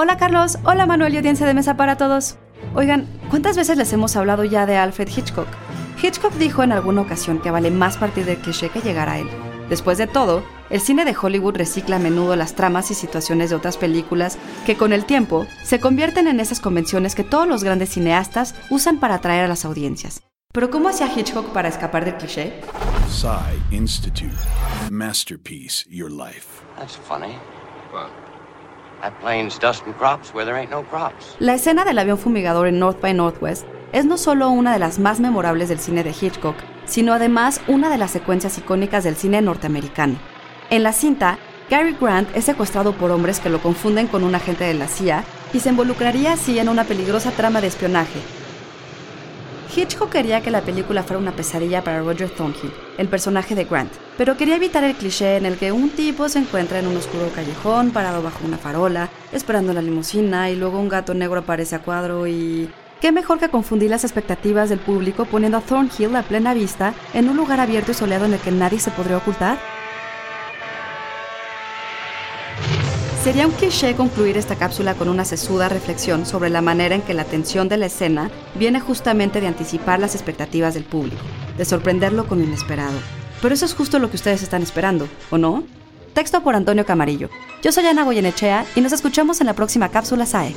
Hola Carlos, hola Manuel y audiencia de mesa para todos. Oigan, ¿cuántas veces les hemos hablado ya de Alfred Hitchcock? Hitchcock dijo en alguna ocasión que vale más partir del cliché que llegar a él. Después de todo, el cine de Hollywood recicla a menudo las tramas y situaciones de otras películas que con el tiempo se convierten en esas convenciones que todos los grandes cineastas usan para atraer a las audiencias. Pero ¿cómo hacía Hitchcock para escapar del cliché? Psy Institute. Masterpiece, your life. That's funny. That La escena del avión fumigador en North by Northwest es no solo una de las más memorables del cine de Hitchcock, sino además una de las secuencias icónicas del cine norteamericano. En la cinta, Gary Grant es secuestrado por hombres que lo confunden con un agente de la CIA y se involucraría así en una peligrosa trama de espionaje, Hitchcock quería que la película fuera una pesadilla para Roger Thornhill, el personaje de Grant, pero quería evitar el cliché en el que un tipo se encuentra en un oscuro callejón parado bajo una farola, esperando la limusina y luego un gato negro aparece a cuadro y... ¿Qué mejor que confundir las expectativas del público poniendo a Thornhill a plena vista en un lugar abierto y soleado en el que nadie se podría ocultar? Sería un cliché concluir esta cápsula con una sesuda reflexión sobre la manera en que la tensión de la escena viene justamente de anticipar las expectativas del público, de sorprenderlo con lo inesperado. Pero eso es justo lo que ustedes están esperando, ¿o no? Texto por Antonio Camarillo. Yo soy Ana Goyenechea y nos escuchamos en la próxima cápsula SAE.